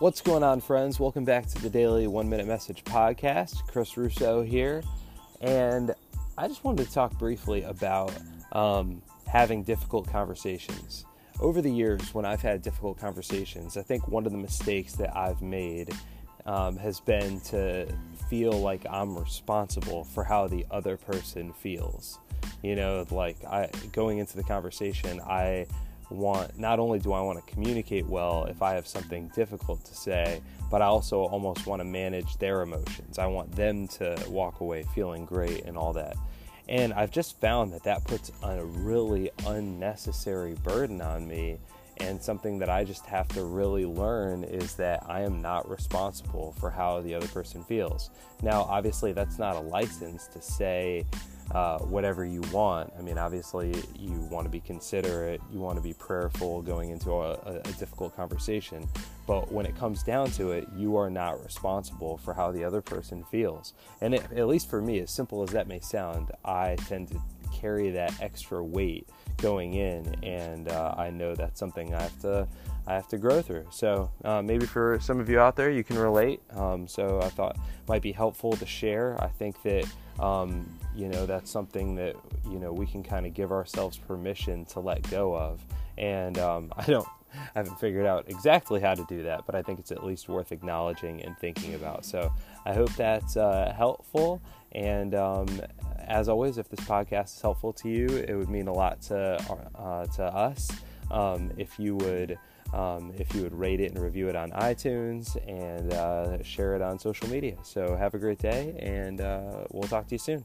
What's going on, friends? Welcome back to the Daily One Minute Message Podcast. Chris Russo here. And I just wanted to talk briefly about um, having difficult conversations. Over the years, when I've had difficult conversations, I think one of the mistakes that I've made um, has been to feel like I'm responsible for how the other person feels. You know, like I going into the conversation, I want not only do I want to communicate well if I have something difficult to say, but I also almost want to manage their emotions. I want them to walk away feeling great and all that. And I've just found that that puts a really unnecessary burden on me. And something that I just have to really learn is that I am not responsible for how the other person feels. Now, obviously, that's not a license to say, uh, whatever you want. I mean, obviously, you want to be considerate, you want to be prayerful going into a, a, difficult conversation. But when it comes down to it, you are not responsible for how the other person feels. And it, at least for me, as simple as that may sound, I tend to carry that extra weight going in, and uh, I know that's something I have to I have to grow through. So uh, maybe for some of you out there, you can relate. Um, so I thought might be helpful to share. I think that um, you know that's something that you know we can kind of give ourselves permission to let go of. And um, I don't I haven't figured out exactly how to do that, but I think it's at least worth acknowledging and thinking about. So I hope that's uh, helpful. And um, as always, if this podcast is helpful to you, it would mean a lot to uh, to us um, if you would. Um, if you would rate it and review it on iTunes and uh, share it on social media. So, have a great day, and uh, we'll talk to you soon.